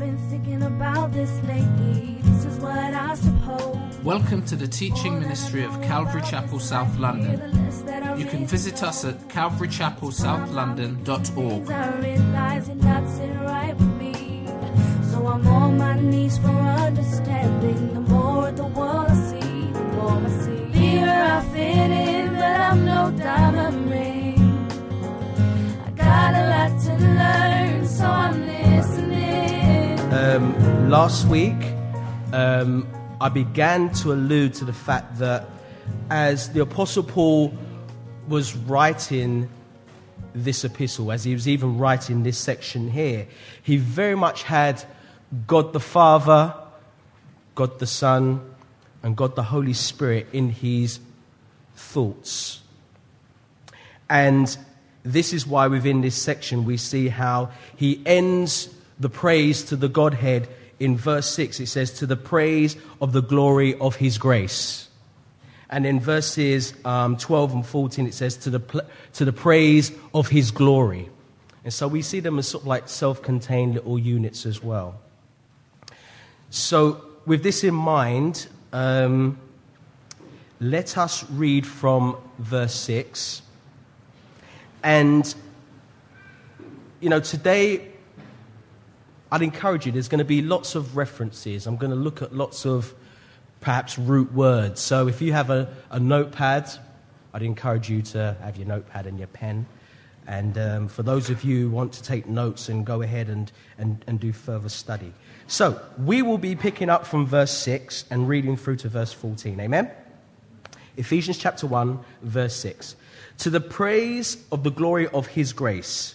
been thinking about this lately. This is what I suppose. Welcome to the teaching ministry of Calvary Chapel South London. You can visit us at calvarychapelsouthlondon.org. I realize you're right with me. So I'm on my knees for understanding. The more of the world I see, the more I see. Here I fit in, but I'm no diamond ring. I got a lot to learn, so I'm. Um, last week, um, I began to allude to the fact that as the Apostle Paul was writing this epistle, as he was even writing this section here, he very much had God the Father, God the Son, and God the Holy Spirit in his thoughts. And this is why within this section we see how he ends the praise to the Godhead in verse 6. It says, To the praise of the glory of his grace. And in verses um, 12 and 14, it says, to the, pl- to the praise of his glory. And so we see them as sort of like self contained little units as well. So, with this in mind, um, let us read from verse 6. And, you know, today I'd encourage you, there's going to be lots of references. I'm going to look at lots of perhaps root words. So if you have a, a notepad, I'd encourage you to have your notepad and your pen. And um, for those of you who want to take notes and go ahead and, and, and do further study. So we will be picking up from verse 6 and reading through to verse 14. Amen? Ephesians chapter 1, verse 6. To the praise of the glory of his grace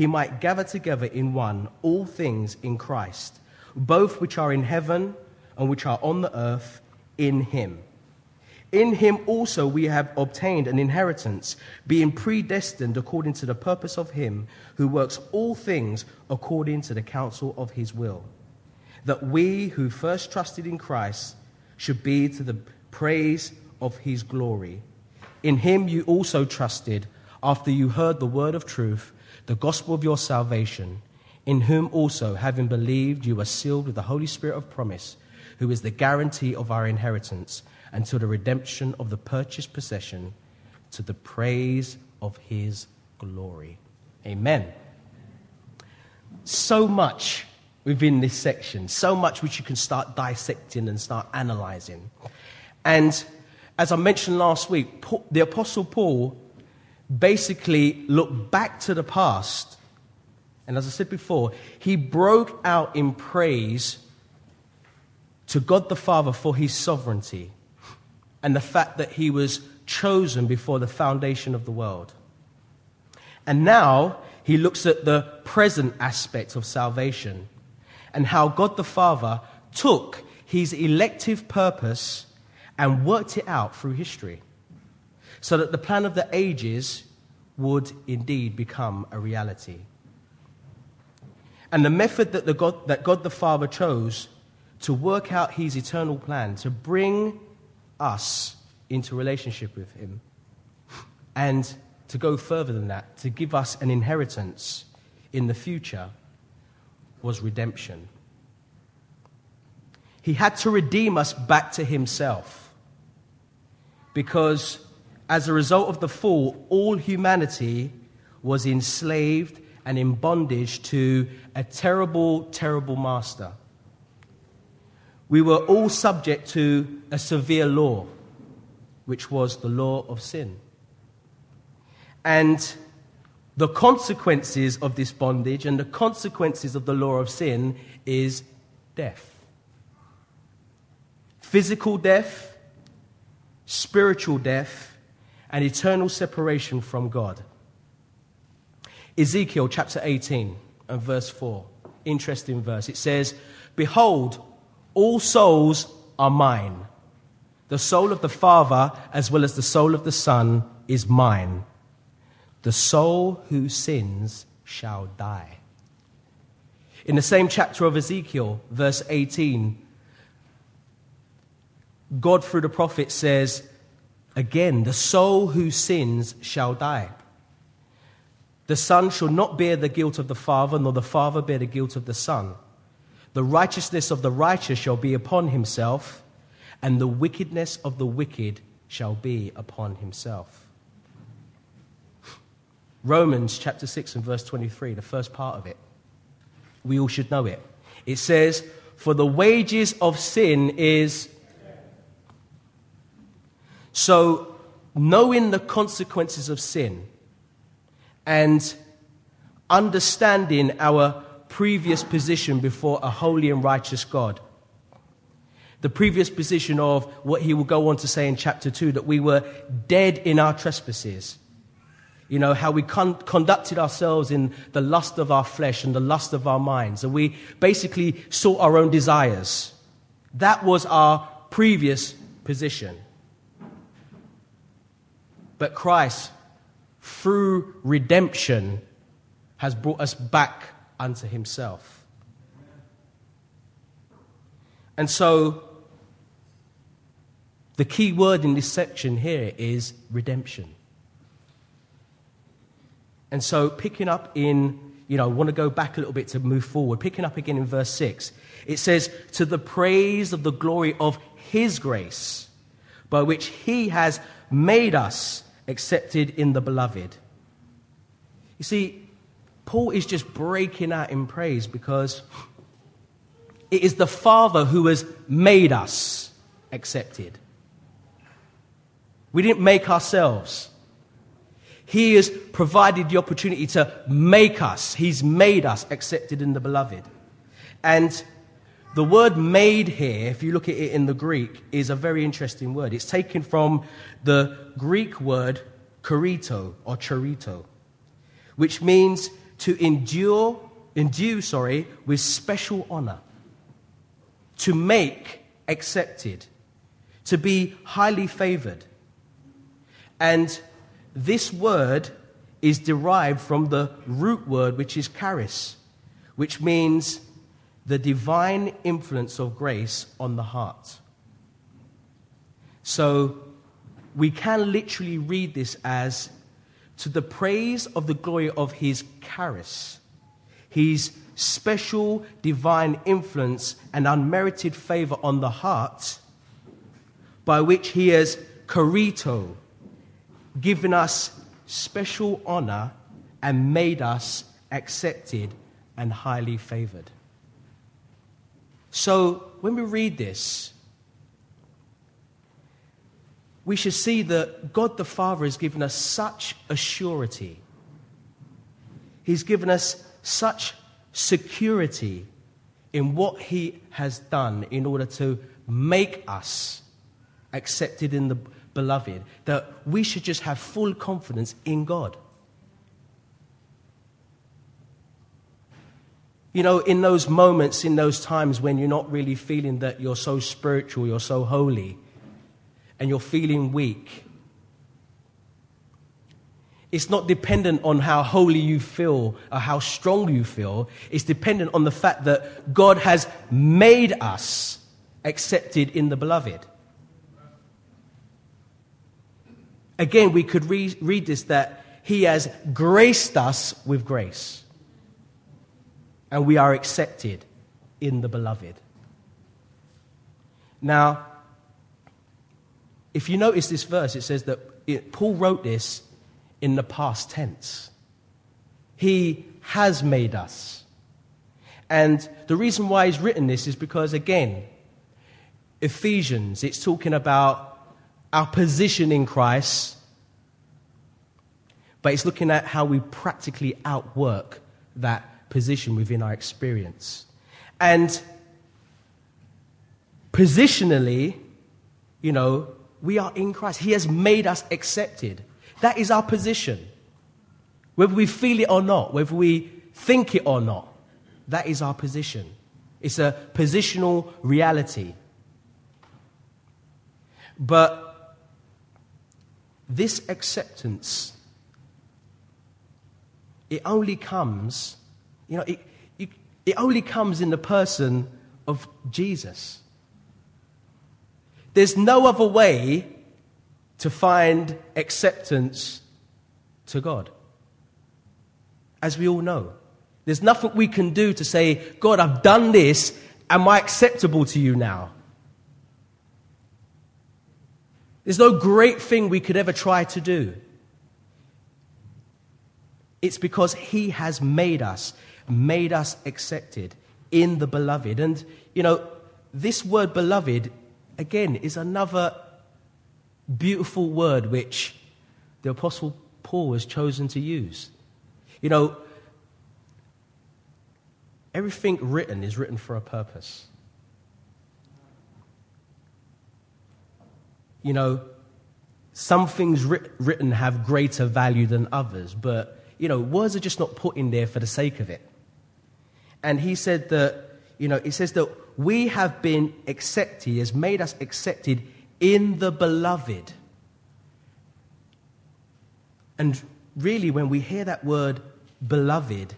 he might gather together in one all things in Christ, both which are in heaven and which are on the earth in him. In him also we have obtained an inheritance, being predestined according to the purpose of him who works all things according to the counsel of his will, that we who first trusted in Christ should be to the praise of his glory. In him you also trusted after you heard the word of truth the gospel of your salvation, in whom also, having believed, you are sealed with the Holy Spirit of promise, who is the guarantee of our inheritance until the redemption of the purchased possession to the praise of his glory. Amen. So much within this section, so much which you can start dissecting and start analyzing. And as I mentioned last week, the Apostle Paul basically looked back to the past. And as I said before, he broke out in praise to God the Father for his sovereignty and the fact that he was chosen before the foundation of the world. And now he looks at the present aspect of salvation and how God the Father took his elective purpose and worked it out through history so that the plan of the ages would indeed become a reality. And the method that, the God, that God the Father chose to work out his eternal plan, to bring us into relationship with him, and to go further than that, to give us an inheritance in the future, was redemption. He had to redeem us back to himself because as a result of the fall, all humanity was enslaved and in bondage to a terrible, terrible master. We were all subject to a severe law, which was the law of sin. And the consequences of this bondage and the consequences of the law of sin is death. Physical death, spiritual death, and eternal separation from God. Ezekiel chapter 18 and verse 4, interesting verse. It says, Behold, All souls are mine. The soul of the Father, as well as the soul of the Son, is mine. The soul who sins shall die. In the same chapter of Ezekiel, verse 18, God, through the prophet, says, Again, the soul who sins shall die. The Son shall not bear the guilt of the Father, nor the Father bear the guilt of the Son. The righteousness of the righteous shall be upon himself, and the wickedness of the wicked shall be upon himself. Romans chapter 6 and verse 23, the first part of it. We all should know it. It says, For the wages of sin is. So, knowing the consequences of sin and understanding our previous position before a holy and righteous God. The previous position of what he will go on to say in chapter 2 that we were dead in our trespasses you know, how we con- conducted ourselves in the lust of our flesh and the lust of our minds. And we basically sought our own desires. That was our previous position. But Christ, through redemption, has brought us back unto himself. And so, the key word in this section here is redemption. And so, picking up in, you know, I want to go back a little bit to move forward. Picking up again in verse 6, it says, To the praise of the glory of his grace, by which he has made us accepted in the beloved. You see, Paul is just breaking out in praise because it is the Father who has made us accepted. We didn't make ourselves. He has provided the opportunity to make us, He's made us accepted in the beloved. And the word made here, if you look at it in the Greek, is a very interesting word. It's taken from the Greek word charito or charito, which means to endure, endue, sorry, with special honor, to make accepted, to be highly favored. And this word is derived from the root word, which is charis, which means the divine influence of grace on the heart. So we can literally read this as to the praise of the glory of his charis, his special divine influence and unmerited favor on the heart, by which he has charito, given us special honor and made us accepted and highly favored. So, when we read this, we should see that God the Father has given us such a surety. He's given us such security in what He has done in order to make us accepted in the beloved, that we should just have full confidence in God. You know, in those moments, in those times when you're not really feeling that you're so spiritual, you're so holy, and you're feeling weak, it's not dependent on how holy you feel or how strong you feel. It's dependent on the fact that God has made us accepted in the beloved. Again, we could re- read this that He has graced us with grace. And we are accepted in the beloved. Now, if you notice this verse, it says that it, Paul wrote this in the past tense. He has made us. And the reason why he's written this is because, again, Ephesians, it's talking about our position in Christ, but it's looking at how we practically outwork that position within our experience. And positionally, you know, we are in Christ. He has made us accepted. That is our position. Whether we feel it or not, whether we think it or not, that is our position. It's a positional reality. But this acceptance, it only comes, you know, it, it, it only comes in the person of Jesus. There's no other way to find acceptance to God. As we all know, there's nothing we can do to say, God, I've done this. Am I acceptable to you now? There's no great thing we could ever try to do. It's because He has made us, made us accepted in the beloved. And, you know, this word beloved, again, is another beautiful word which the Apostle Paul has chosen to use. You know, everything written is written for a purpose. You know, some things writ- written have greater value than others, but, you know, words are just not put in there for the sake of it. And he said that, you know, he says that we have been accepted, he has made us accepted in the beloved. And really, when we hear that word beloved,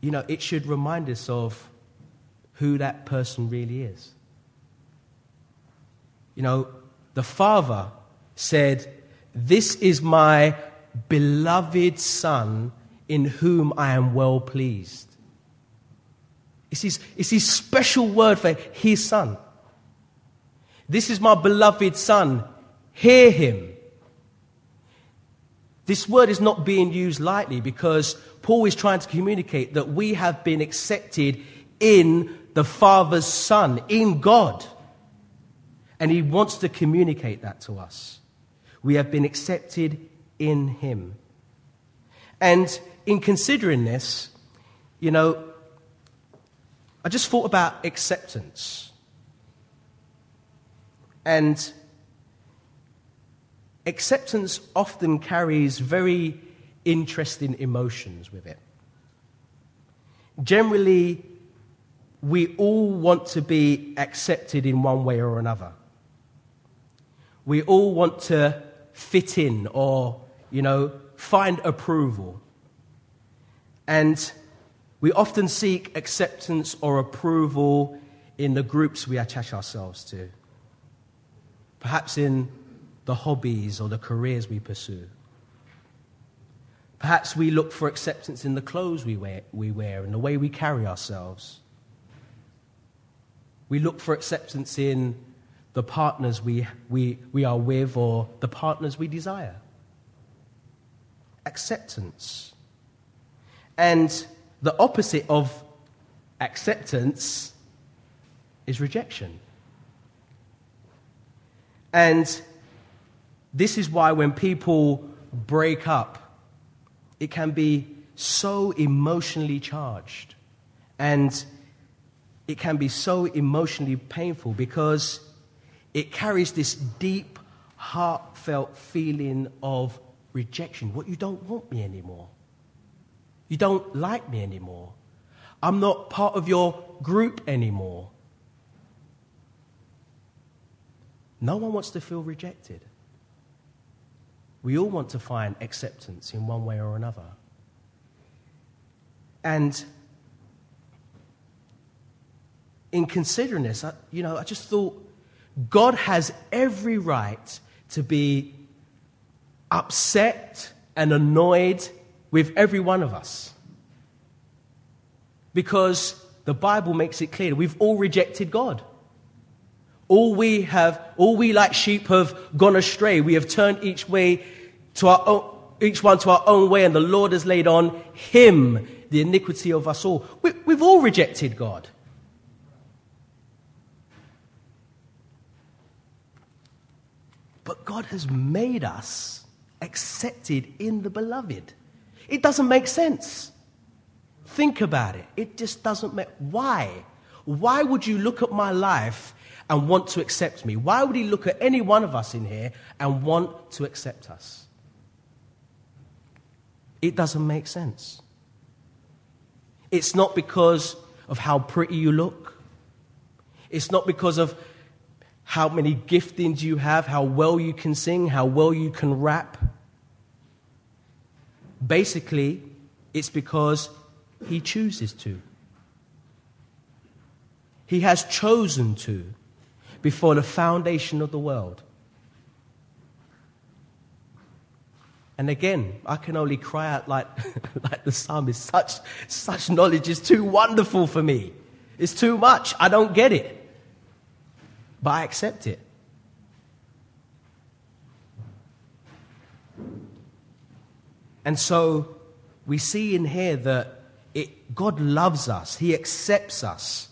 you know, it should remind us of who that person really is. You know, the Father said, This is my beloved Son in whom I am well pleased. It's his, it's his special word for his Son. This is my beloved Son. Hear him. This word is not being used lightly because Paul is trying to communicate that we have been accepted in the Father's Son, in God. And he wants to communicate that to us. We have been accepted in him. And in considering this, you know, I just thought about acceptance. And acceptance often carries very interesting emotions with it. Generally, we all want to be accepted in one way or another. We all want to fit in or, you know, find approval. And we often seek acceptance or approval in the groups we attach ourselves to. Perhaps in the hobbies or the careers we pursue. Perhaps we look for acceptance in the clothes we wear, we wear and the way we carry ourselves. We look for acceptance in the partners we, we, we are with or the partners we desire. Acceptance. And the opposite of acceptance is rejection. And this is why when people break up, it can be so emotionally charged. And it can be so emotionally painful because it carries this deep, heartfelt feeling of rejection. What, you don't want me anymore. You don't like me anymore. I'm not part of your group anymore. No one wants to feel rejected. We all want to find acceptance in one way or another. And in considering this, I, you know, I just thought God has every right to be upset and annoyed with every one of us. Because the Bible makes it clear we've all rejected God. All we have, all we like sheep have gone astray. We have turned each way to our own, each one to our own way, and the Lord has laid on him the iniquity of us all. We, we've all rejected God. But God has made us accepted in the beloved. It doesn't make sense. Think about it. It just doesn't make why? Why would you look at my life and want to accept me? Why would he look at any one of us in here and want to accept us? It doesn't make sense. It's not because of how pretty you look. It's not because of how many giftings you have, how well you can sing, how well you can rap. Basically, it's because He chooses to. He has chosen to before the foundation of the world. And again, I can only cry out like, like the psalmist. Such, such knowledge is too wonderful for me. It's too much. I don't get it. But I accept it. And so we see in here that it, God loves us, He accepts us.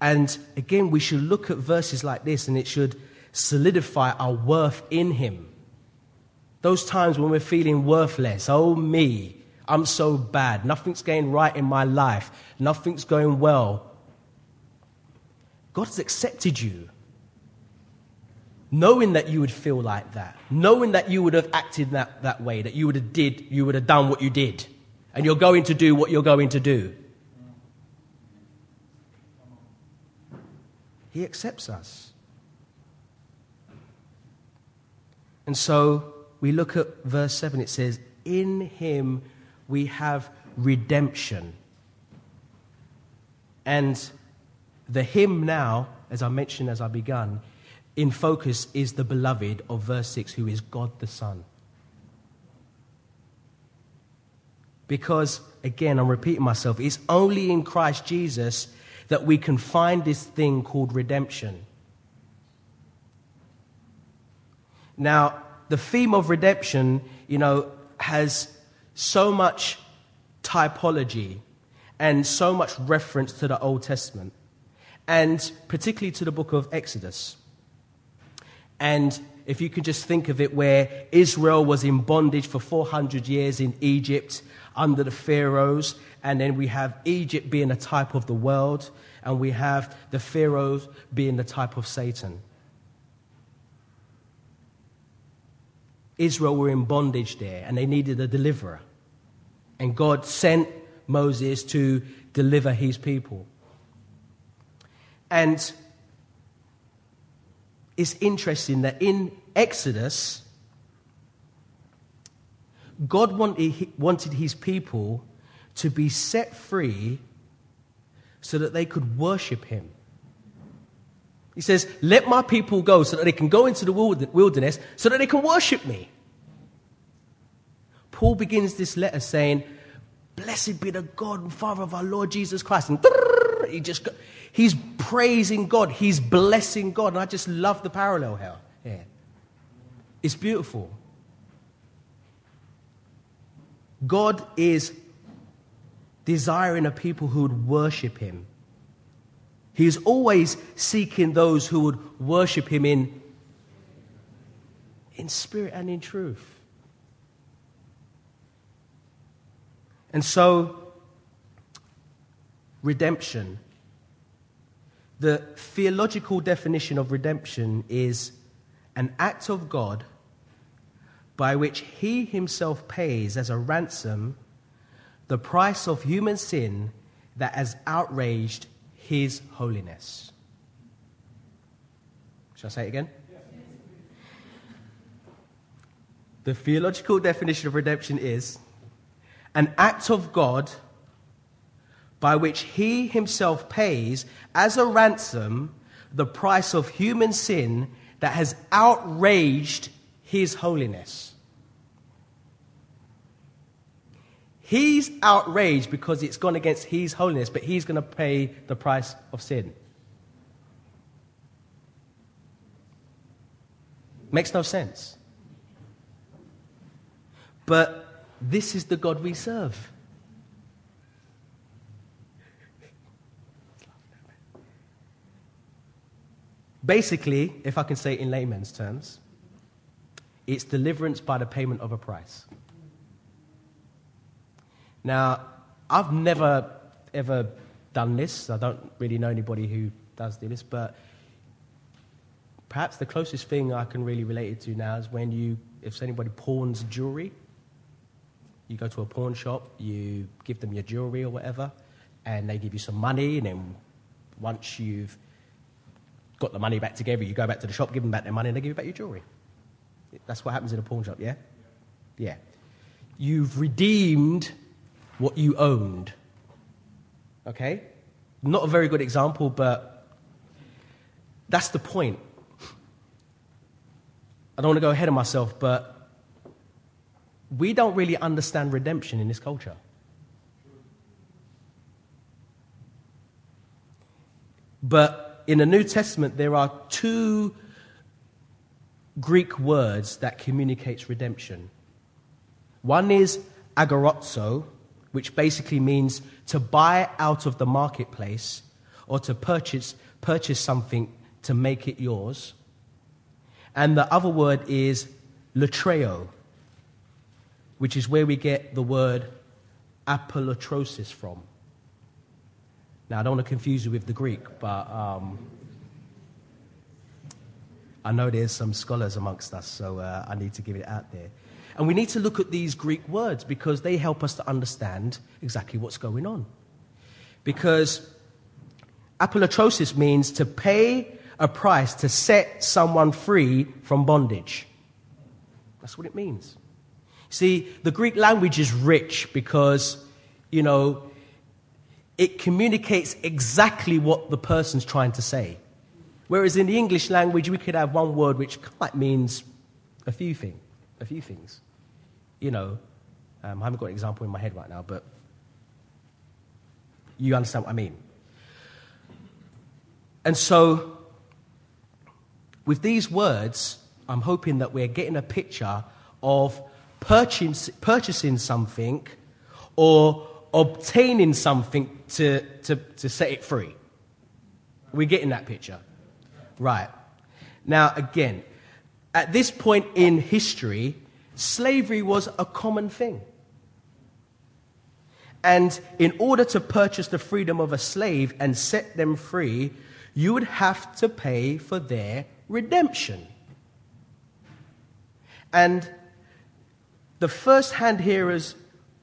And again, we should look at verses like this and it should solidify our worth in Him. Those times when we're feeling worthless, oh me, I'm so bad, nothing's going right in my life, nothing's going well. God has accepted you. Knowing that you would feel like that, knowing that you would have acted that, that way, that you would have did, you would have done what you did, and you're going to do what you're going to do. He accepts us. And so we look at verse 7, it says, In him we have redemption. And the him now, as I mentioned as I began, in focus is the beloved of verse 6, who is God the Son. Because, again, I'm repeating myself, it's only in Christ Jesus that we can find this thing called redemption. Now, the theme of redemption, you know, has so much typology and so much reference to the Old Testament, and particularly to the book of Exodus. And if you can just think of it, where Israel was in bondage for 400 years in Egypt under the Pharaohs, and then we have Egypt being a type of the world, and we have the Pharaohs being the type of Satan. Israel were in bondage there and they needed a deliverer. And God sent Moses to deliver his people. And it's interesting that in Exodus, God wanted his people to be set free so that they could worship him. He says, Let my people go so that they can go into the wilderness so that they can worship me. Paul begins this letter saying, Blessed be the God and Father of our Lord Jesus Christ. And he just, he's praising God, he's blessing God. And I just love the parallel here. Yeah. It's beautiful. God is desiring a people who would worship him. He is always seeking those who would worship him in, in spirit and in truth. And so, redemption. The theological definition of redemption is an act of God by which he himself pays as a ransom the price of human sin that has outraged his holiness. Shall I say it again? The theological definition of redemption is an act of God by which he himself pays as a ransom the price of human sin that has outraged his holiness. He's outraged because it's gone against his holiness, but he's going to pay the price of sin. Makes no sense. But this is the God we serve. Basically, if I can say it in layman's terms, it's deliverance by the payment of a price. Now, I've never ever done this. I don't really know anybody who does do this, but perhaps the closest thing I can really relate it to now is when you, if anybody pawns jewelry, you go to a pawn shop, you give them your jewelry or whatever, and they give you some money, and then once you've got the money back together, you go back to the shop, give them back their money, and they give you back your jewelry. That's what happens in a pawn shop, yeah? Yeah. You've redeemed what you owned. Okay? Not a very good example, but that's the point. I don't want to go ahead of myself, but we don't really understand redemption in this culture. But in the New Testament, there are two Greek words that communicates redemption. One is agorazo, which basically means to buy out of the marketplace or to purchase, purchase something to make it yours. And the other word is latreo, which is where we get the word apolutrosis from. Now, I don't want to confuse you with the Greek, but um, I know there's some scholars amongst us, so uh, I need to give it out there. And we need to look at these Greek words because they help us to understand exactly what's going on. Because apolutrosis means to pay a price to set someone free from bondage. That's what it means. See, the Greek language is rich because, you know, it communicates exactly what the person's trying to say. Whereas in the English language, we could have one word which quite means a few things. A few things. You know, um, I haven't got an example in my head right now, but you understand what I mean. And so, with these words, I'm hoping that we're getting a picture of purchasing something or obtaining something to, to, to set it free. We're getting that picture. Right. Now, again, at this point in history, slavery was a common thing. And in order to purchase the freedom of a slave and set them free, you would have to pay for their redemption. And the first hand hearers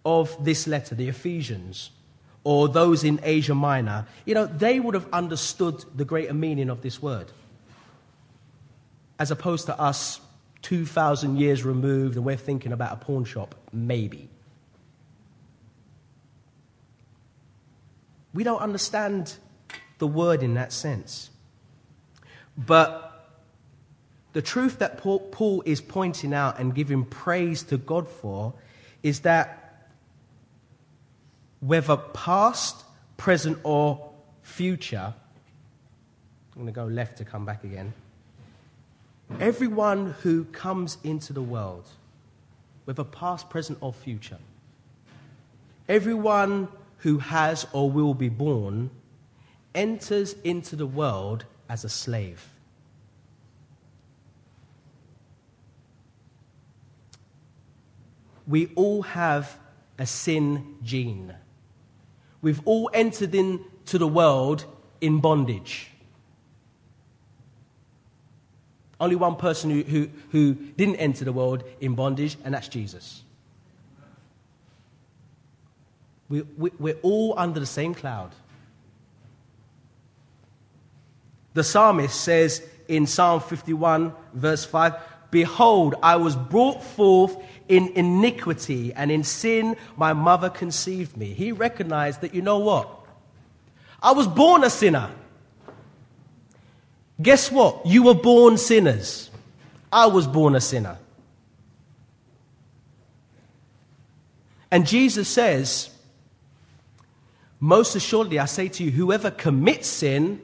of this letter, the Ephesians, or those in Asia Minor, you know, they would have understood the greater meaning of this word as opposed to us 2,000 years removed and we're thinking about a pawn shop, maybe. We don't understand the word in that sense. But the truth that Paul is pointing out and giving praise to God for is that whether past, present, or future, I'm going to go left to come back again Everyone who comes into the world, whether past, present, or future, everyone who has or will be born enters into the world as a slave. We all have a sin gene. We've all entered into the world in bondage. Only one person who, who, who didn't enter the world in bondage, and that's Jesus. We, we, we're all under the same cloud. The psalmist says in Psalm 51, verse 5 Behold, I was brought forth in iniquity, and in sin my mother conceived me. He recognized that, you know what? I was born a sinner. Guess what? You were born sinners. I was born a sinner. And Jesus says, Most assuredly, I say to you, whoever commits sin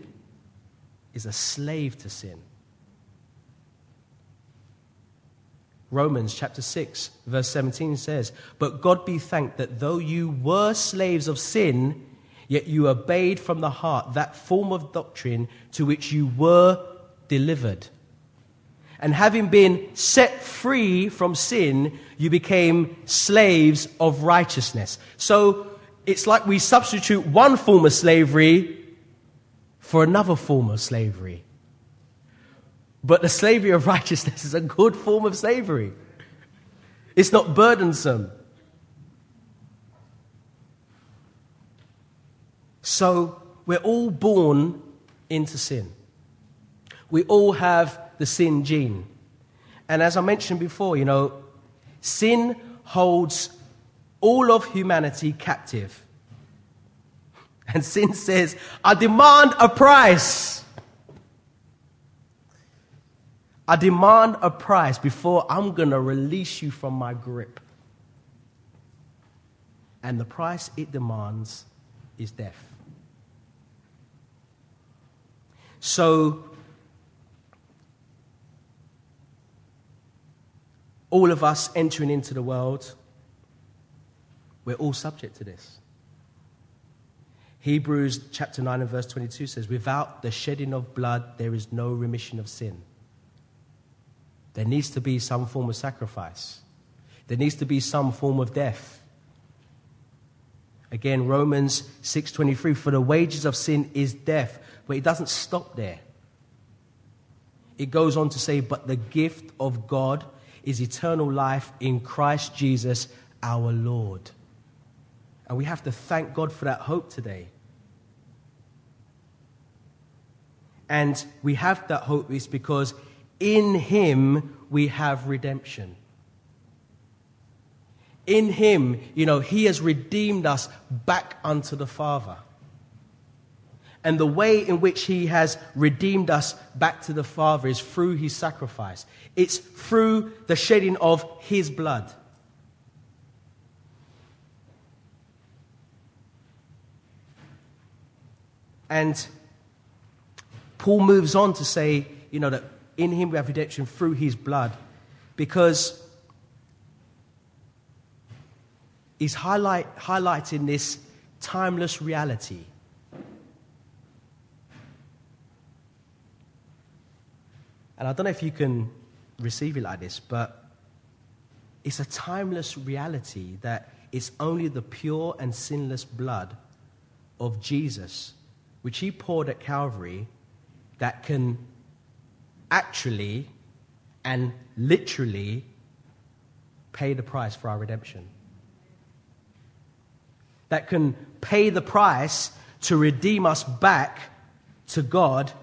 is a slave to sin. Romans chapter 6, verse 17 says, But God be thanked that though you were slaves of sin, Yet you obeyed from the heart that form of doctrine to which you were delivered. And having been set free from sin, you became slaves of righteousness. So it's like we substitute one form of slavery for another form of slavery. But the slavery of righteousness is a good form of slavery. It's not burdensome. So we're all born into sin. We all have the sin gene. And as I mentioned before, you know, sin holds all of humanity captive. And sin says, I demand a price. I demand a price before I'm going to release you from my grip. And the price it demands is death. So, all of us entering into the world, we're all subject to this. Hebrews chapter 9 and verse 22 says, Without the shedding of blood, there is no remission of sin. There needs to be some form of sacrifice, there needs to be some form of death. Again, Romans 6:23 for the wages of sin is death, but it doesn't stop there. It goes on to say but the gift of God is eternal life in Christ Jesus our Lord. And we have to thank God for that hope today. And we have that hope is because in him we have redemption. In him, you know, he has redeemed us back unto the Father. And the way in which he has redeemed us back to the Father is through his sacrifice. It's through the shedding of his blood. And Paul moves on to say, you know, that in him we have redemption through his blood because he's highlight, highlighting this timeless reality. And I don't know if you can receive it like this, but it's a timeless reality that it's only the pure and sinless blood of Jesus, which he poured at Calvary, that can actually and literally pay the price for our redemption. That can pay the price to redeem us back to God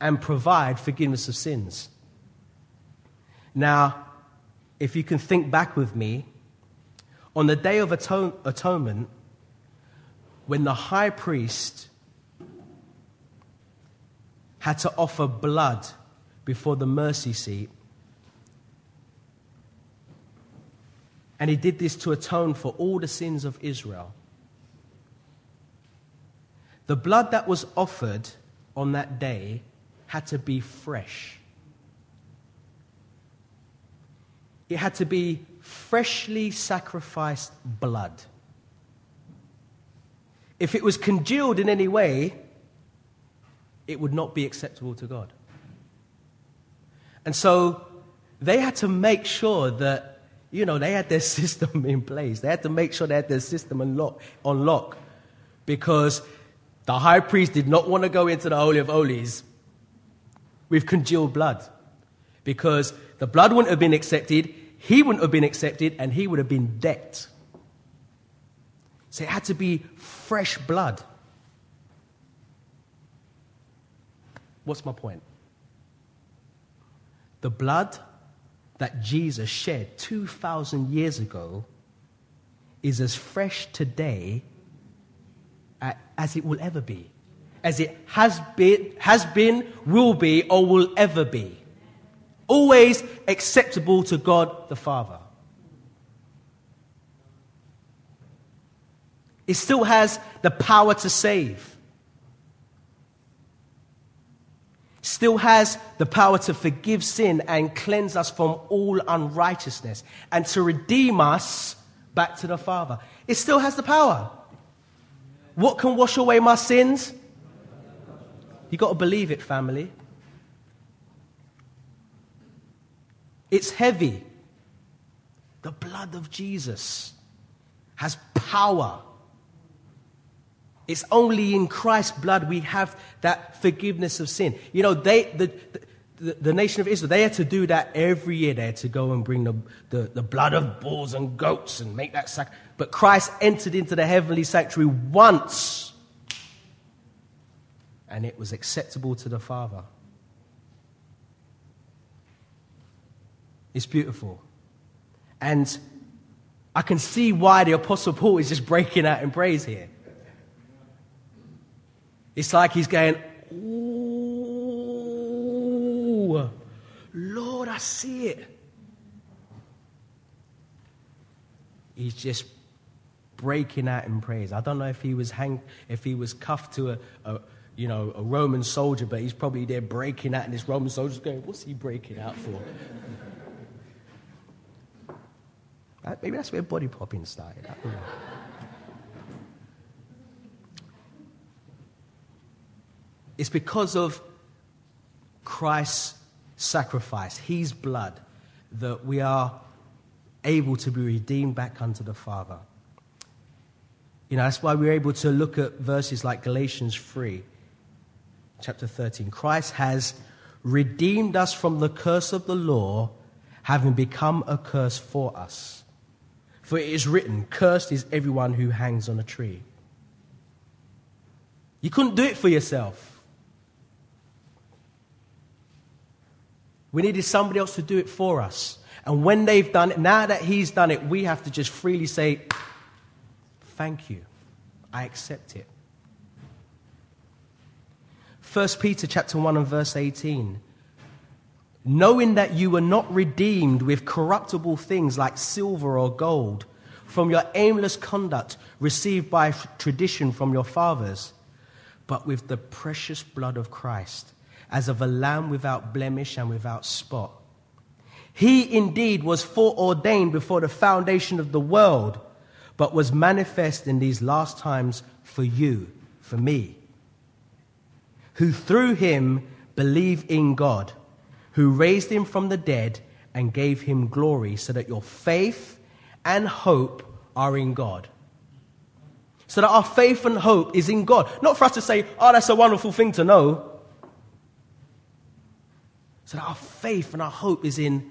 and provide forgiveness of sins. Now, if you can think back with me, on the Day of Atone- Atonement, when the high priest had to offer blood before the mercy seat. And he did this to atone for all the sins of Israel. The blood that was offered on that day had to be fresh. It had to be freshly sacrificed blood. If it was congealed in any way, it would not be acceptable to God. And so they had to make sure that, you know, they had their system in place. They had to make sure they had their system on lock, because the high priest did not want to go into the Holy of Holies with congealed blood because the blood wouldn't have been accepted, he wouldn't have been accepted, and he would have been decked. So it had to be fresh blood. What's my point? The blood that Jesus shed 2,000 years ago is as fresh today as it will ever be, as it has been, has been, will be, or will ever be. Always acceptable to God the Father. It still has the power to save. Still has the power to forgive sin and cleanse us from all unrighteousness and to redeem us back to the Father. It still has the power. What can wash away my sins? You got to believe it, family. It's heavy. The blood of Jesus has power it's only in Christ's blood we have that forgiveness of sin. You know, they, the, the, the, nation of Israel, they had to do that every year. They had to go and bring the, the, the blood of bulls and goats and make that sacrifice. But Christ entered into the heavenly sanctuary once and it was acceptable to the Father. It's beautiful. And I can see why the Apostle Paul is just breaking out in praise here. It's like he's going, Ooh, Lord, I see it. He's just breaking out in praise. I don't know if he was hang, if he was cuffed to a, a you know, a Roman soldier, but he's probably there breaking out, and this Roman soldier's going, What's he breaking out for? Maybe that's where body popping started. It's because of Christ's sacrifice, his blood, that we are able to be redeemed back unto the Father. You know, that's why we're able to look at verses like Galatians 3, chapter 13. Christ has redeemed us from the curse of the law, having become a curse for us. For it is written, Cursed is everyone who hangs on a tree. You couldn't do it for yourself. We needed somebody else to do it for us. And when they've done it, now that he's done it, we have to just freely say, Thank you. I accept it. 1 Peter chapter 1 and verse 18 knowing that you were not redeemed with corruptible things like silver or gold from your aimless conduct received by tradition from your fathers, but with the precious blood of Christ, as of a lamb without blemish and without spot. He indeed was foreordained before the foundation of the world, but was manifest in these last times for you, for me, who through him believe in God who raised him from the dead and gave him glory, so that your faith and hope are in God. So that our faith and hope is in God. Not for us to say, oh, that's a wonderful thing to know. So that our faith and our hope is in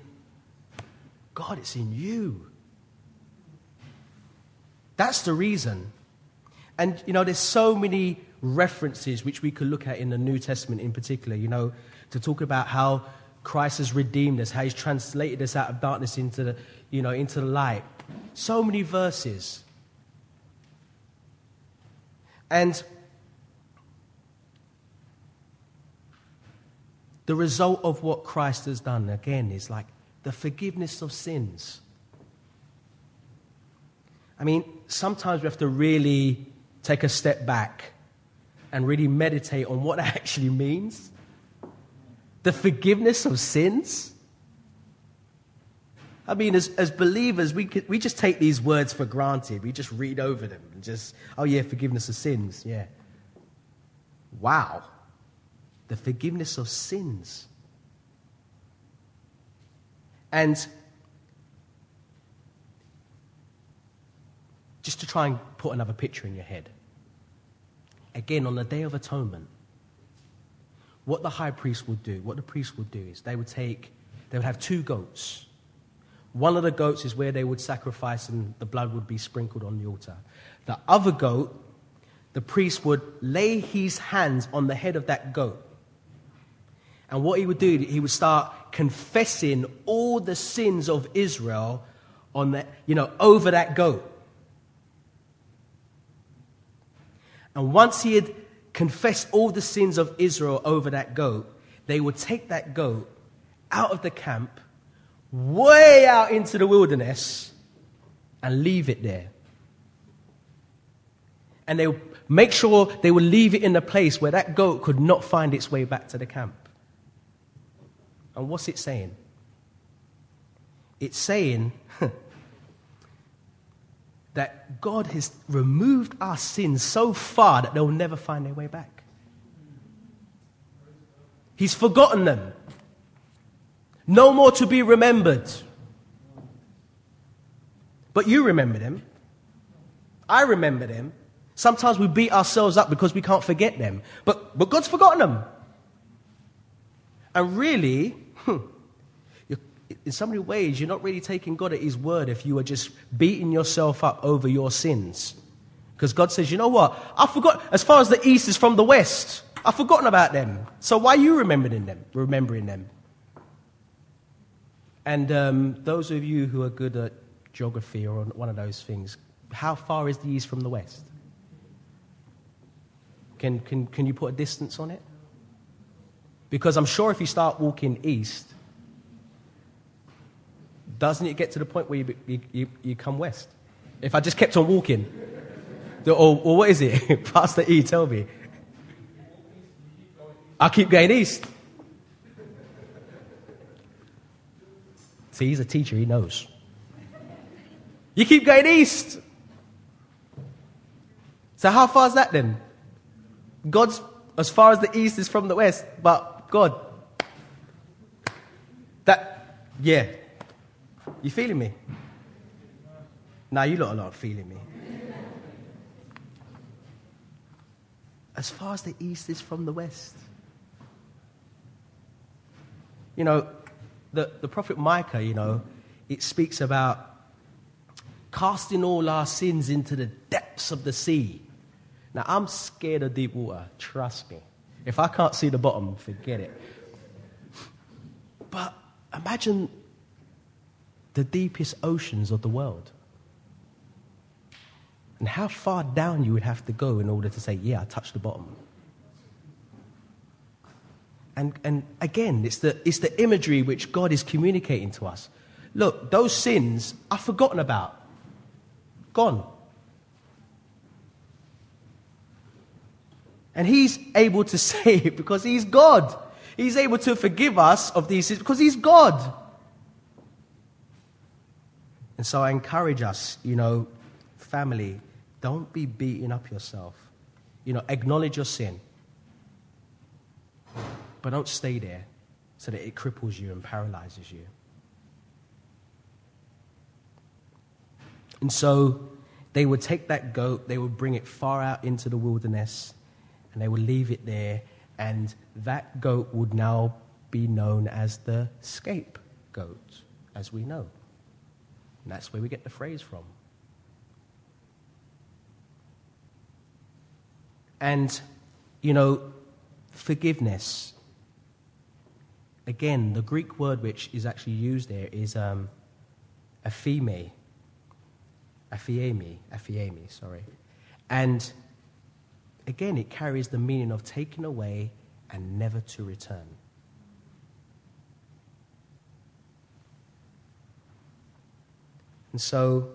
God, it's in you. That's the reason. And, you know, there's so many references which we could look at in the New Testament in particular, you know, to talk about how Christ has redeemed us, how he's translated us out of darkness into the, you know, into the light. So many verses. And the result of what Christ has done, again, is like the forgiveness of sins. I mean, sometimes we have to really take a step back and really meditate on what that actually means the forgiveness of sins. I mean, as, as believers, we, we just take these words for granted. We just read over them and just, oh, yeah, forgiveness of sins. Yeah. Wow. The forgiveness of sins. And just to try and put another picture in your head. Again, on the Day of Atonement, what the high priest would do, what the priest would do is they would take, they would have two goats. One of the goats is where they would sacrifice and the blood would be sprinkled on the altar. The other goat, the priest would lay his hands on the head of that goat. And what he would do, he would start confessing all the sins of Israel on that, you know, over that goat. And once he had confessed all the sins of Israel over that goat, they would take that goat out of the camp, way out into the wilderness, and leave it there. And they would make sure they would leave it in a place where that goat could not find its way back to the camp. And what's it saying? It's saying that God has removed our sins so far that they'll never find their way back. He's forgotten them. No more to be remembered. But you remember them. I remember them. Sometimes we beat ourselves up because we can't forget them. But, but God's forgotten them. And really, in so many ways, you're not really taking God at His word if you are just beating yourself up over your sins. Because God says, you know what? I forgot, as far as the east is from the west, I've forgotten about them. So why are you remembering them? Remembering them? And um, those of you who are good at geography or one of those things, how far is the east from the west? Can, can, can you put a distance on it? Because I'm sure if you start walking east, doesn't it get to the point where you, you, you, come west? If I just kept on walking, or, or what is it? Pastor E, tell me. I keep going east. See, he's a teacher, he knows. You keep going east. So, how far is that then? God's as far as the east is from the west, but God. That, yeah. You feeling me? Now, you lot are not feeling me. As far as the east is from the west. You know, the, the prophet Micah, you know, it speaks about casting all our sins into the depths of the sea. Now, I'm scared of deep water, trust me. If I can't see the bottom, forget it. But imagine the deepest oceans of the world. And how far down you would have to go in order to say, Yeah, I touched the bottom. And, and again, it's the, it's the imagery which God is communicating to us. Look, those sins are forgotten about, gone. And He's able to save because He's God. He's able to forgive us of these sins because He's God. And so I encourage us, you know, family, don't be beating up yourself. You know, acknowledge your sin. But don't stay there so that it cripples you and paralyzes you. And so they would take that goat, they would bring it far out into the wilderness, and they would leave it there, and that goat would now be known as the scapegoat, as we know. And that's where we get the phrase from. And, you know, forgiveness again, the Greek word which is actually used there is um, aphime, aphiemi, aphiemi, sorry. And again, it carries the meaning of taken away and never to return. And so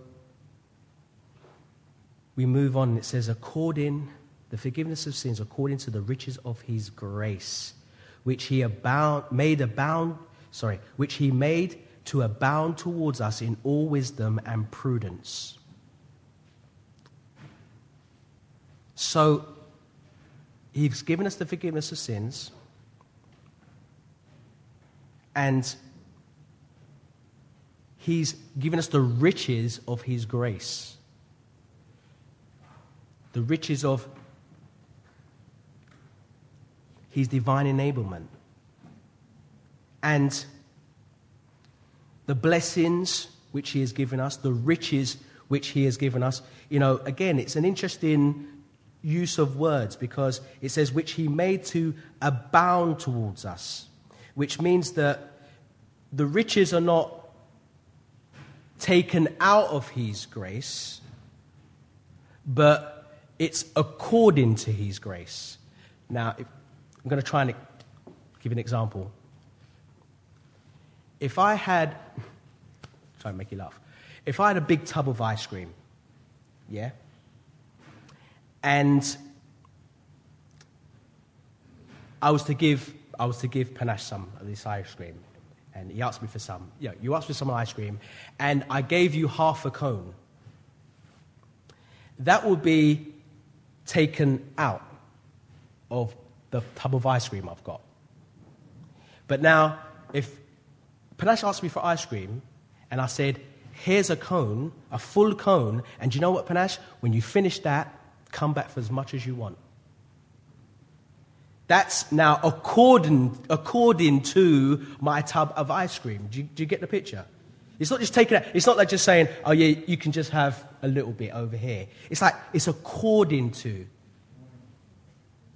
we move on. It says, according, the forgiveness of sins, according to the riches of his grace which he abound, made abound, sorry, which he made to abound towards us in all wisdom and prudence. So, he's given us the forgiveness of sins, and he's given us the riches of his grace. The riches of his divine enablement. And the blessings which he has given us, the riches which he has given us. You know, again, it's an interesting use of words because it says, which he made to abound towards us, which means that the riches are not taken out of his grace, but it's according to his grace. Now, if, I'm going to try and give an example. If I had, try and make you laugh. If I had a big tub of ice cream, yeah, and I was to give, I was to give Panache some of this ice cream, and he asked me for some. Yeah, you asked for some ice cream, and I gave you half a cone. That would be taken out of the tub of ice cream I've got. But now, if Panache asked me for ice cream, and I said, here's a cone, a full cone, and you know what, Panache? When you finish that, come back for as much as you want. That's now according, according to my tub of ice cream. Do you, do you get the picture? It's not just taking it, it's not like just saying, oh yeah, you can just have a little bit over here. It's like, it's according to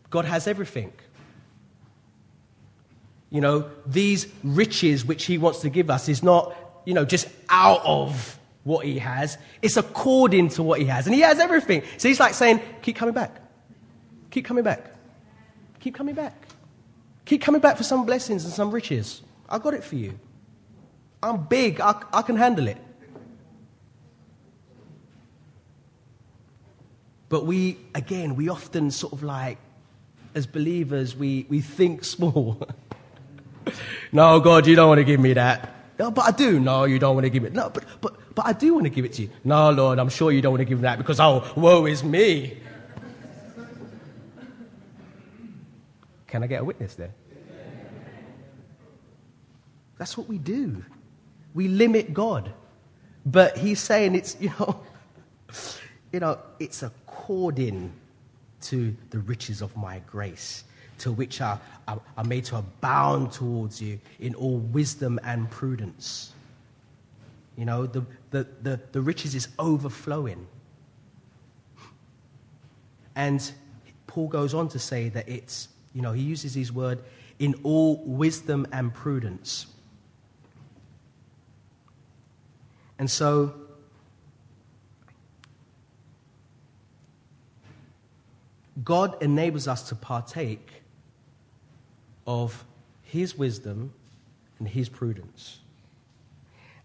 God has everything. You know, these riches which He wants to give us is not, you know, just out of what He has, it's according to what He has. And He has everything. So He's like saying, keep coming back. Keep coming back. Keep coming back. Keep coming back for some blessings and some riches. I got it for you. I'm big, I, I can handle it. But we, again, we often sort of like, as believers, we, we think small. no, God, you don't want to give me that. No, but I do. No, you don't want to give it. No, but, I do want to give it to you. No, Lord, I'm sure you don't want to give that because, oh, woe is me. Can I get a witness there? That's what we do. We limit God. But he's saying it's, you know, you know, it's according to the riches of my grace, to which I, I, I made to abound towards you in all wisdom and prudence. You know, the, the, the, the riches is overflowing. And Paul goes on to say that it's, you know, he uses his word in all wisdom and prudence. And so, God enables us to partake of His wisdom and His prudence.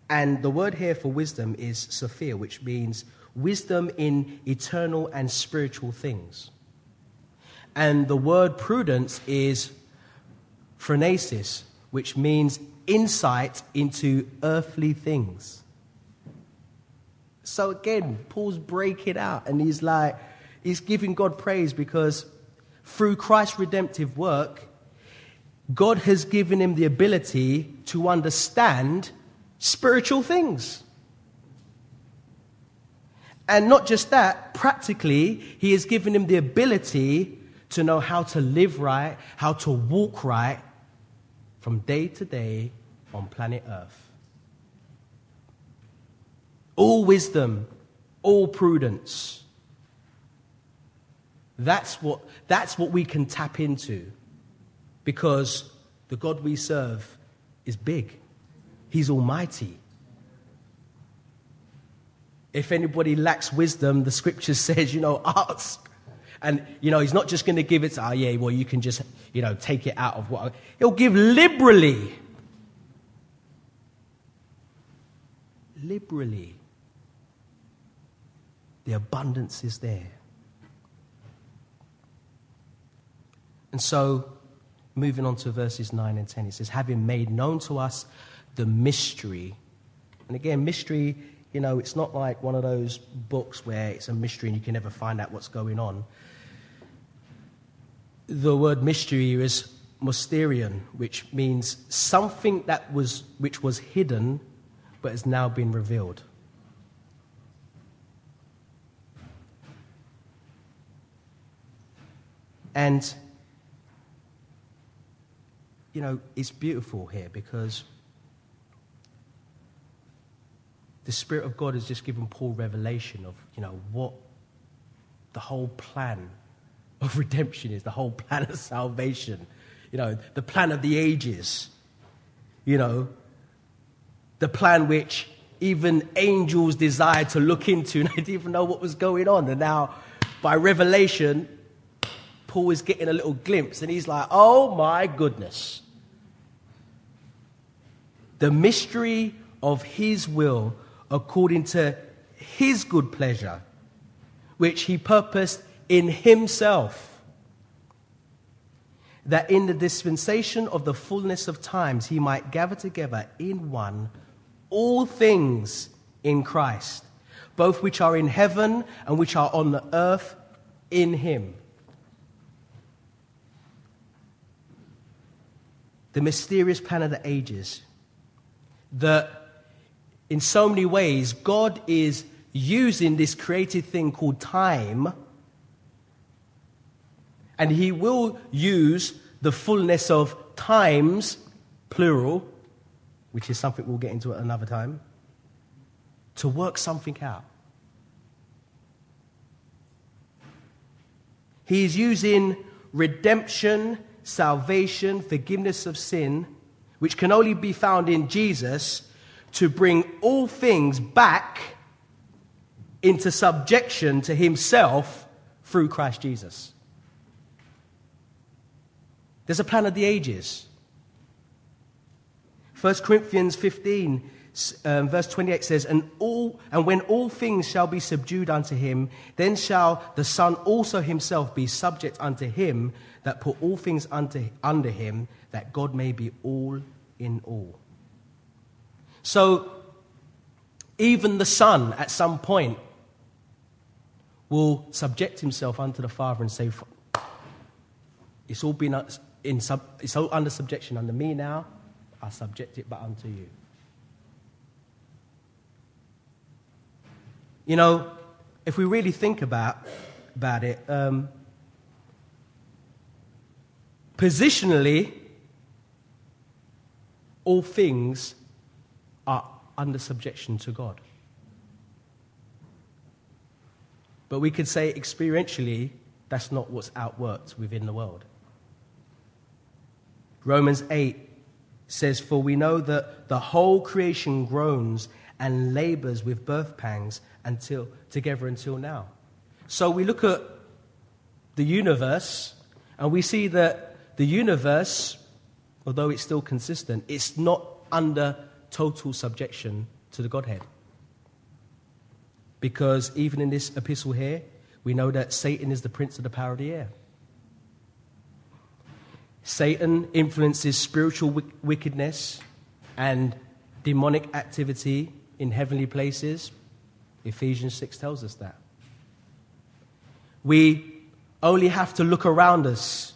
And the word here for wisdom is Sophia, which means wisdom in eternal and spiritual things. And the word prudence is phronesis, which means insight into earthly things. So again, Paul's breaking out and he's like, he's giving God praise because through Christ's redemptive work, God has given him the ability to understand spiritual things. And not just that, practically, he has given him the ability to know how to live right, how to walk right from day to day on planet Earth. All wisdom, all prudence that's what, that's what we can tap into because the God we serve is big, He's almighty. If anybody lacks wisdom, the scripture says, you know, ask. And, you know, he's not just going to give it to, oh, yeah, well, you can just, you know, take it out of what. He'll give liberally. Liberally. The abundance is there. And so, moving on to verses 9 and 10, it says, Having made known to us the mystery. And again, mystery, you know, it's not like one of those books where it's a mystery and you can never find out what's going on. The word mystery is mysterion, which means something that was, which was hidden but has now been revealed. And you know, it's beautiful here because the Spirit of God has just given Paul revelation of, you know, what the whole plan of redemption is, the whole plan of salvation, you know, the plan of the ages, you know, the plan which even angels desired to look into and they didn't even know what was going on. And now, by revelation, Paul is getting a little glimpse and he's like, oh my goodness the mystery of his will according to his good pleasure, which he purposed in himself, that in the dispensation of the fullness of times he might gather together in one all things in Christ, both which are in heaven and which are on the earth in him. The mysterious plan of the ages that in so many ways, God is using this created thing called time, and He will use the fullness of times, plural, which is something we'll get into at another time, to work something out. He is using redemption, salvation, forgiveness of sin, which can only be found in Jesus, to bring all things back into subjection to himself through Christ Jesus. There's a plan of the ages. 1 Corinthians 15, um, verse 28 says, and, all, and when all things shall be subdued unto him, then shall the Son also himself be subject unto him that put all things under, under him, that God may be all in all. So, even the Son at some point will subject himself unto the Father and say, It's all been in sub, it's all under subjection under me now. I subject it but unto you. You know, if we really think about, about it, um, positionally, all things under subjection to God. But we could say experientially, that's not what's outworked within the world. Romans 8 says, For we know that the whole creation groans and labors with birth pangs until, together until now. So we look at the universe and we see that the universe, although it's still consistent, it's not under total subjection to the Godhead. Because even in this epistle here, we know that Satan is the prince of the power of the air. Satan influences spiritual wickedness and demonic activity in heavenly places. Ephesians 6 tells us that. We only have to look around us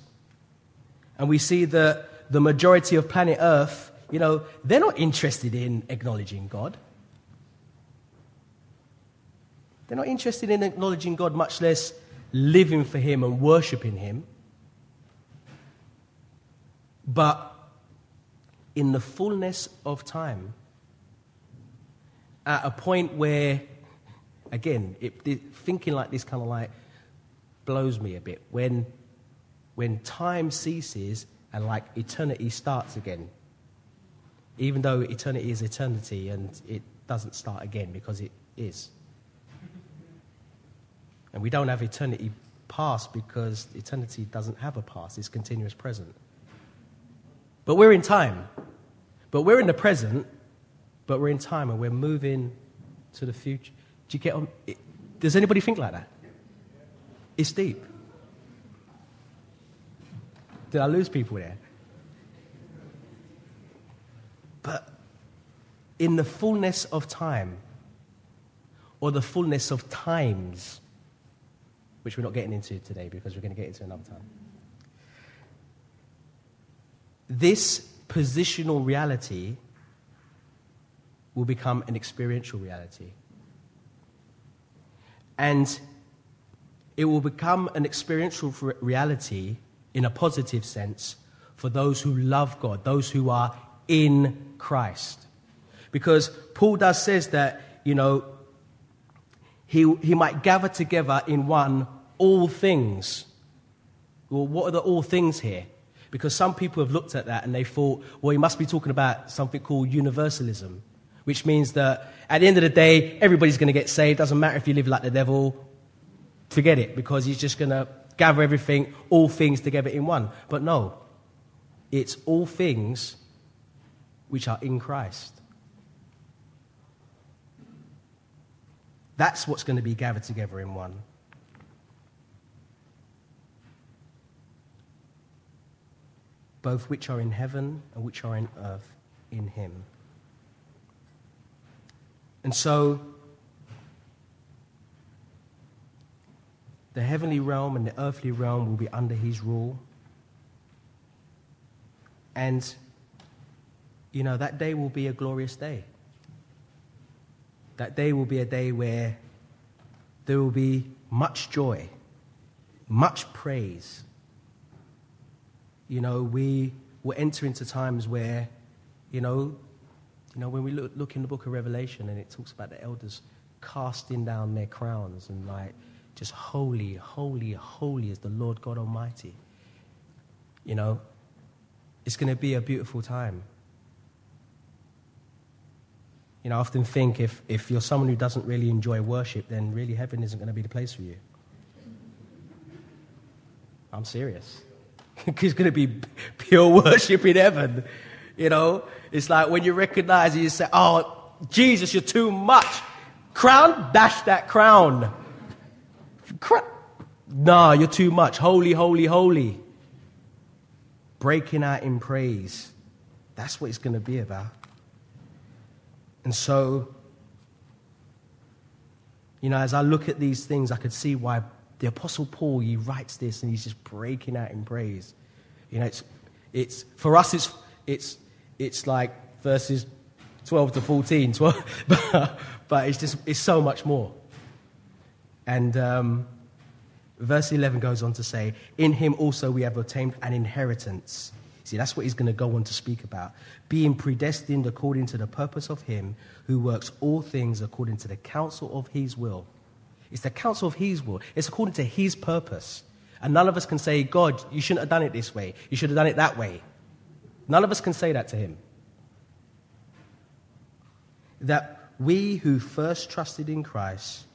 and we see that the majority of planet Earth, you know, they're not interested in acknowledging God. They're not interested in acknowledging God, much less living for Him and worshiping Him. But in the fullness of time, at a point where, again, it, thinking like this kind of like blows me a bit. When, when time ceases and like eternity starts again, even though eternity is eternity and it doesn't start again because it is. And we don't have eternity past because eternity doesn't have a past, it's continuous present. But we're in time. But we're in the present, but we're in time and we're moving to the future. Do you get on? Does anybody think like that? It's deep. Did I lose people there? In the fullness of time, or the fullness of times, which we're not getting into today because we're going to get into another time this positional reality will become an experiential reality. And it will become an experiential reality in a positive sense for those who love God, those who are in Christ. Because Paul does says that, you know, he, he might gather together in one all things. Well, what are the all things here? Because some people have looked at that and they thought, well, he must be talking about something called universalism, which means that at the end of the day, everybody's going to get saved. Doesn't matter if you live like the devil. Forget it, because he's just going to gather everything, all things together in one. But no, it's all things which are in Christ. That's what's going to be gathered together in one. both which are in heaven and which are in earth in him. And so, the heavenly realm and the earthly realm will be under his rule. And, you know, that day will be a glorious day. That day will be a day where there will be much joy, much praise, you know, we will enter into times where, you know, you know, when we look, look in the book of Revelation and it talks about the elders casting down their crowns and like just holy, holy, holy is the Lord God Almighty. You know, it's going to be a beautiful time. You know, I often think if, if you're someone who doesn't really enjoy worship, then really heaven isn't going to be the place for you. I'm serious. it's going to be pure worship in heaven. You know, it's like when you recognize it, you say, Oh, Jesus, you're too much. Crown, bash that crown. Cra- nah, you're too much. Holy, holy, holy. Breaking out in praise. That's what it's going to be about. And so, you know, as I look at these things, I could see why the Apostle Paul, he writes this and he's just breaking out in praise. You know, it's, it's for us, it's, it's, it's like verses 12 to 14, 12, but, but it's just, it's so much more. And um, verse 11 goes on to say, In him also we have obtained an inheritance. See, that's what he's going to go on to speak about. Being predestined according to the purpose of him who works all things according to the counsel of his will it's the counsel of His will. It's according to His purpose. And none of us can say, God, you shouldn't have done it this way. You should have done it that way. None of us can say that to Him. That we who first trusted in Christ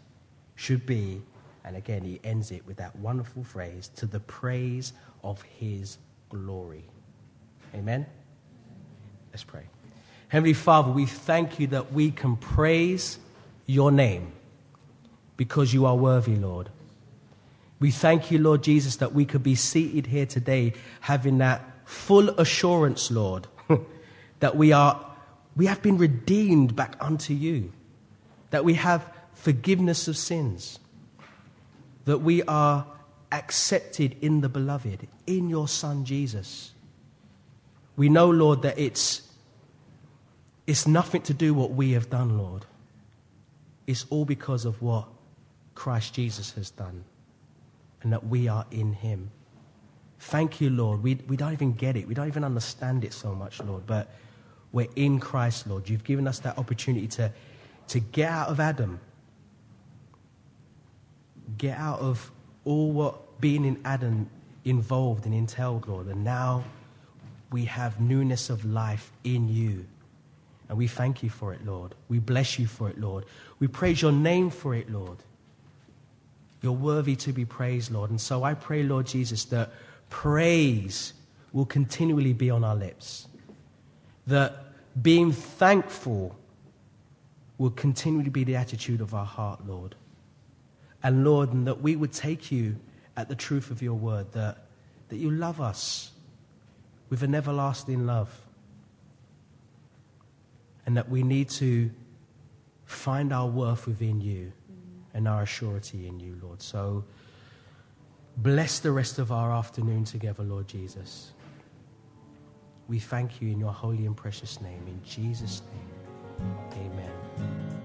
should be, and again, He ends it with that wonderful phrase, to the praise of His glory. Amen? Let's pray. Heavenly Father, we thank you that we can praise your name because you are worthy, Lord. We thank you, Lord Jesus, that we could be seated here today having that full assurance, Lord, that we are we have been redeemed back unto you, that we have forgiveness of sins, that we are accepted in the beloved, in your Son Jesus. We know, Lord, that it's, it's nothing to do what we have done, Lord. It's all because of what Christ Jesus has done and that we are in him. Thank you, Lord. We, we don't even get it. We don't even understand it so much, Lord. But we're in Christ, Lord. You've given us that opportunity to, to get out of Adam, get out of all what being in Adam involved and entailed, Lord. And now we have newness of life in you. And we thank you for it, Lord. We bless you for it, Lord. We praise your name for it, Lord. You're worthy to be praised, Lord. And so I pray, Lord Jesus, that praise will continually be on our lips, that being thankful will continually be the attitude of our heart, Lord. And Lord, and that we would take you at the truth of your word, that, that you love us with an everlasting love. And that we need to find our worth within you and our surety in you, Lord. So bless the rest of our afternoon together, Lord Jesus. We thank you in your holy and precious name. In Jesus' name, amen.